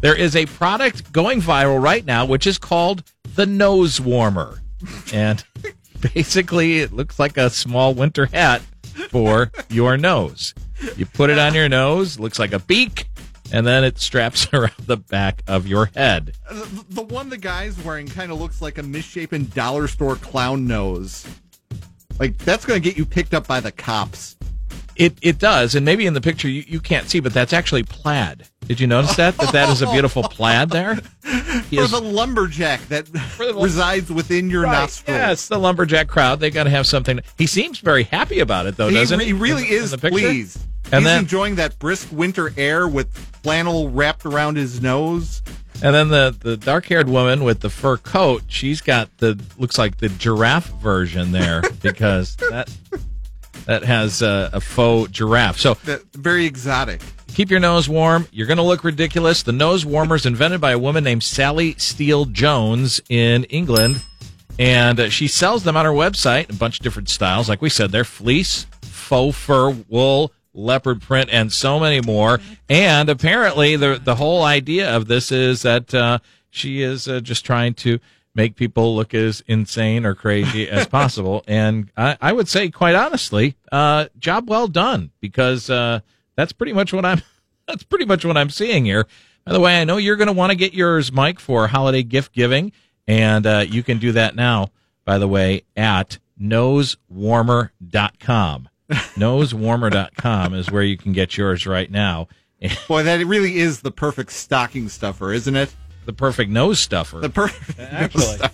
There is a product going viral right now, which is called the nose warmer. And basically, it looks like a small winter hat for your nose. You put it on your nose, looks like a beak, and then it straps around the back of your head. The, the one the guy's wearing kind of looks like a misshapen dollar store clown nose. Like that's going to get you picked up by the cops. It it does, and maybe in the picture you, you can't see, but that's actually plaid. Did you notice that? That that is a beautiful plaid there. He For is- the lumberjack that the- resides within your Right, nostrils. Yes, the lumberjack crowd. They got to have something. He seems very happy about it, though, He, doesn't he? he really In- in is the picture? pleased. And He's then- enjoying that brisk winter air with flannel wrapped around his nose. And then the the dark haired woman with the fur coat. She's got the looks like the giraffe version there because that that has a, a faux giraffe. So That, very exotic. keep your nose warm. You're going to look ridiculous. The nose warmer is invented by a woman named Sally Steele Jones in England, and uh, she sells them on her website. A bunch of different styles, like we said, they're fleece, faux fur, wool, leopard print, and so many more. And apparently, the the whole idea of this is that uh, she is uh, just trying to make people look as insane or crazy as possible. And I, I would say, quite honestly, uh, job well done because uh, that's pretty much what I'm. That's pretty much what I'm seeing here. By the way, I know you're going to want to get yours, Mike, for holiday gift giving, and uh, you can do that now. By the way, at nosewarmer.com. Nosewarmer.com is where you can get yours right now. Boy, that really is the perfect stocking stuffer, isn't it? The perfect nose stuffer. The perfect Actually.